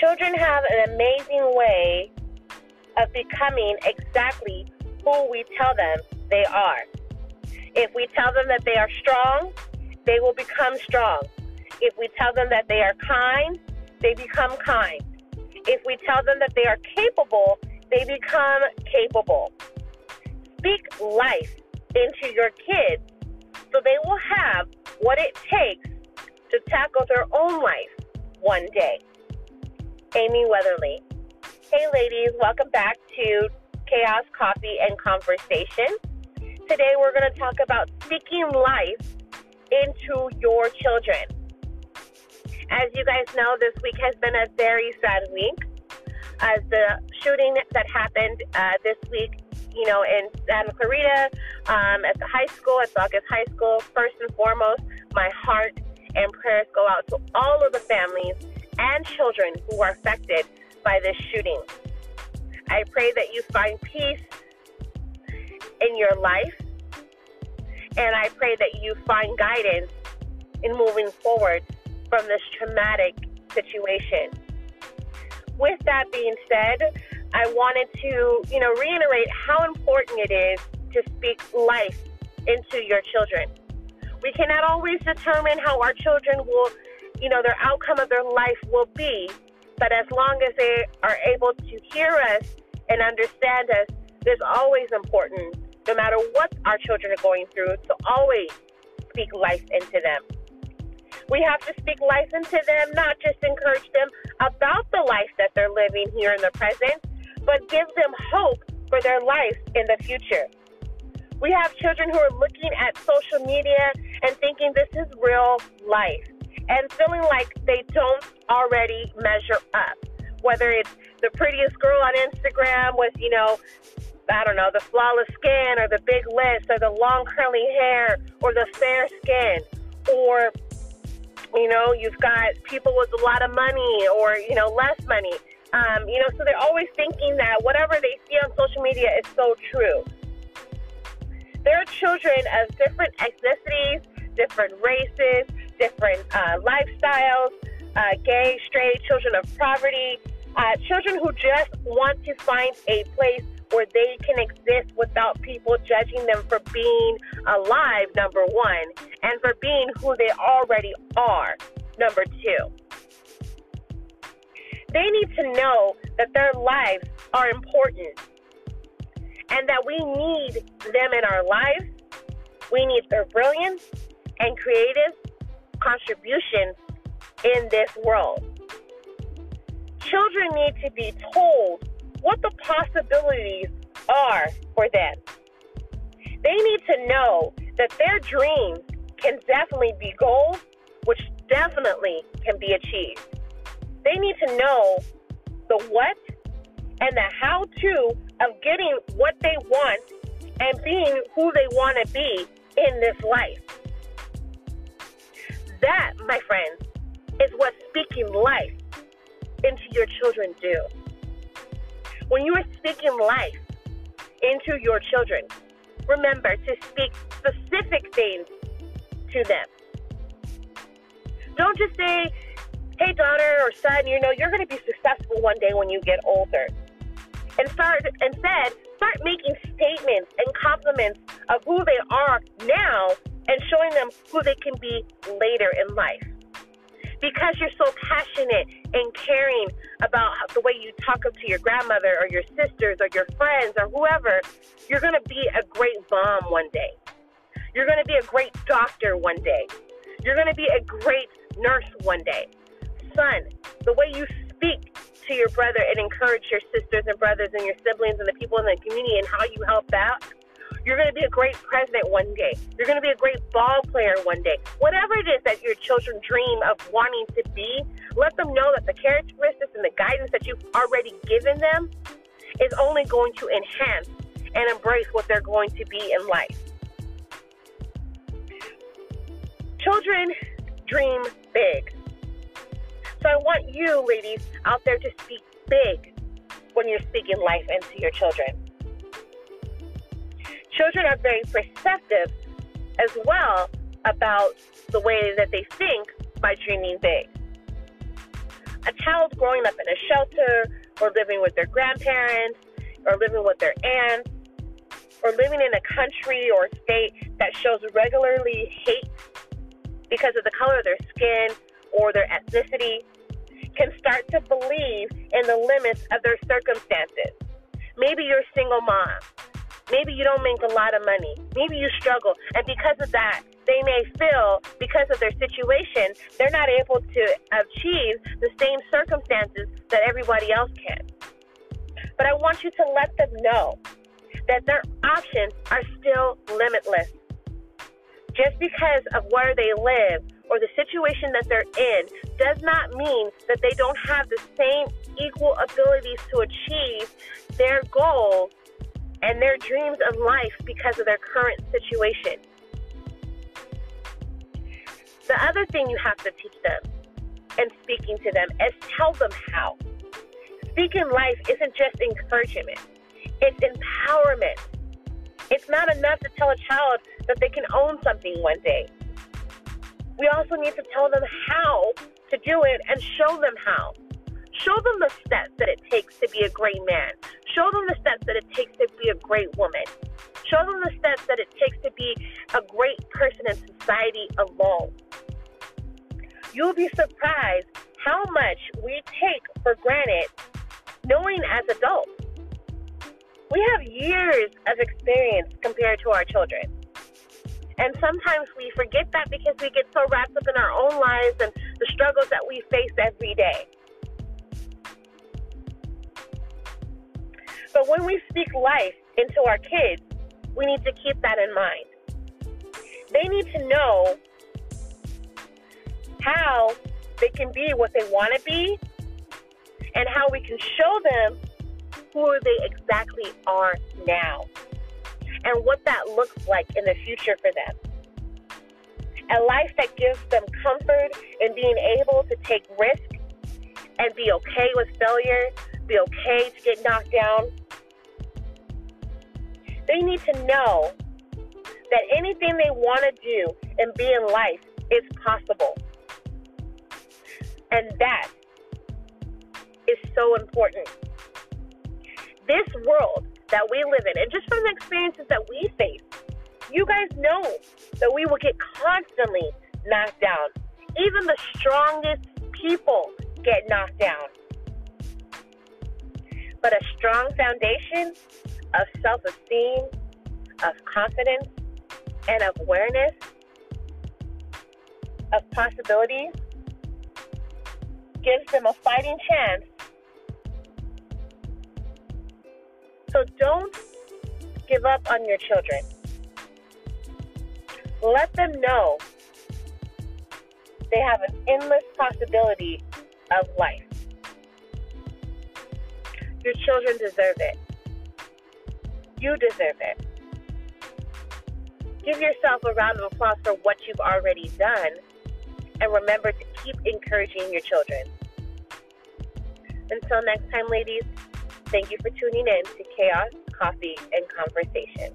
Children have an amazing way of becoming exactly who we tell them they are. If we tell them that they are strong, they will become strong. If we tell them that they are kind, they become kind. If we tell them that they are capable, they become capable. Speak life into your kids so they will have what it takes to tackle their own life one day. Amy Weatherly. Hey, ladies, welcome back to Chaos Coffee and Conversation. Today, we're going to talk about speaking life into your children. As you guys know, this week has been a very sad week. As the shooting that happened uh, this week, you know, in Santa Clarita um, at the high school, at Saugus High School, first and foremost, my heart and prayers go out to all of the families and children who are affected by this shooting. I pray that you find peace in your life, and I pray that you find guidance in moving forward from this traumatic situation. With that being said, I wanted to, you know, reiterate how important it is to speak life into your children. We cannot always determine how our children will, you know, their outcome of their life will be, but as long as they are able to hear us and understand us, there's always important, no matter what our children are going through, to always speak life into them. We have to speak life into them, not just encourage them about the life that they're living here in the present, but give them hope for their life in the future. We have children who are looking at social media and thinking this is real life and feeling like they don't already measure up. Whether it's the prettiest girl on Instagram with, you know, I don't know, the flawless skin or the big lips or the long curly hair or the fair skin or you know, you've got people with a lot of money or, you know, less money. Um, you know, so they're always thinking that whatever they see on social media is so true. There are children of different ethnicities, different races, different uh, lifestyles, uh, gay, straight, children of poverty, uh, children who just want to find a place where they can exist without people judging them for being alive, number one, and for being who they already are, number two. They need to know that their lives are important and that we need them in our lives. We need their brilliance and creative contributions in this world. Children need to be told what the possibilities are for them. They need to know that their dreams can definitely be goals, which definitely can be achieved. They need to know the what and the how to of getting what they want and being who they want to be in this life. That, my friends, is what speaking life into your children do. When you are speaking life into your children, remember to speak specific things to them. Don't just say, hey, daughter or son, you know, you're going to be successful one day when you get older. And start, instead, start making statements and compliments of who they are now and showing them who they can be later in life because you're so passionate and caring about the way you talk up to your grandmother or your sisters or your friends or whoever, you're going to be a great mom one day. You're going to be a great doctor one day. You're going to be a great nurse one day. Son, the way you speak to your brother and encourage your sisters and brothers and your siblings and the people in the community and how you help out you're going to be a great president one day. You're going to be a great ball player one day. Whatever it is that your children dream of wanting to be, let them know that the characteristics and the guidance that you've already given them is only going to enhance and embrace what they're going to be in life. Children dream big. So I want you, ladies, out there to speak big when you're speaking life into your children children are very perceptive as well about the way that they think by dreaming big. a child growing up in a shelter or living with their grandparents or living with their aunts or living in a country or state that shows regularly hate because of the color of their skin or their ethnicity can start to believe in the limits of their circumstances. Maybe you're a single mom. Maybe you don't make a lot of money. Maybe you struggle. And because of that, they may feel because of their situation, they're not able to achieve the same circumstances that everybody else can. But I want you to let them know that their options are still limitless. Just because of where they live or the situation that they're in does not mean that they don't have the same equal abilities to achieve their goals and their dreams of life because of their current situation. The other thing you have to teach them and speaking to them is tell them how. Speaking life isn't just encouragement, it's empowerment. It's not enough to tell a child that they can own something one day. We also need to tell them how to do it and show them how. Show them the steps that it takes to be a great man. Show them the steps that it takes to be a great woman. Show them the steps that it takes to be a great person in society alone. You'll be surprised how much we take for granted knowing as adults. We have years of experience compared to our children. And sometimes we forget that because we get so wrapped up in our own lives and the struggles that we face every day. But when we speak life into our kids, we need to keep that in mind. They need to know how they can be what they want to be and how we can show them who they exactly are now and what that looks like in the future for them. A life that gives them comfort in being able to take risk and be okay with failure, be okay to get knocked down. They need to know that anything they want to do and be in life is possible. And that is so important. This world that we live in, and just from the experiences that we face, you guys know that we will get constantly knocked down. Even the strongest people get knocked down. But a strong foundation of self esteem, of confidence, and of awareness of possibilities gives them a fighting chance. So don't give up on your children. Let them know they have an endless possibility of life. Your children deserve it. You deserve it. Give yourself a round of applause for what you've already done and remember to keep encouraging your children. Until next time, ladies, thank you for tuning in to Chaos, Coffee, and Conversation.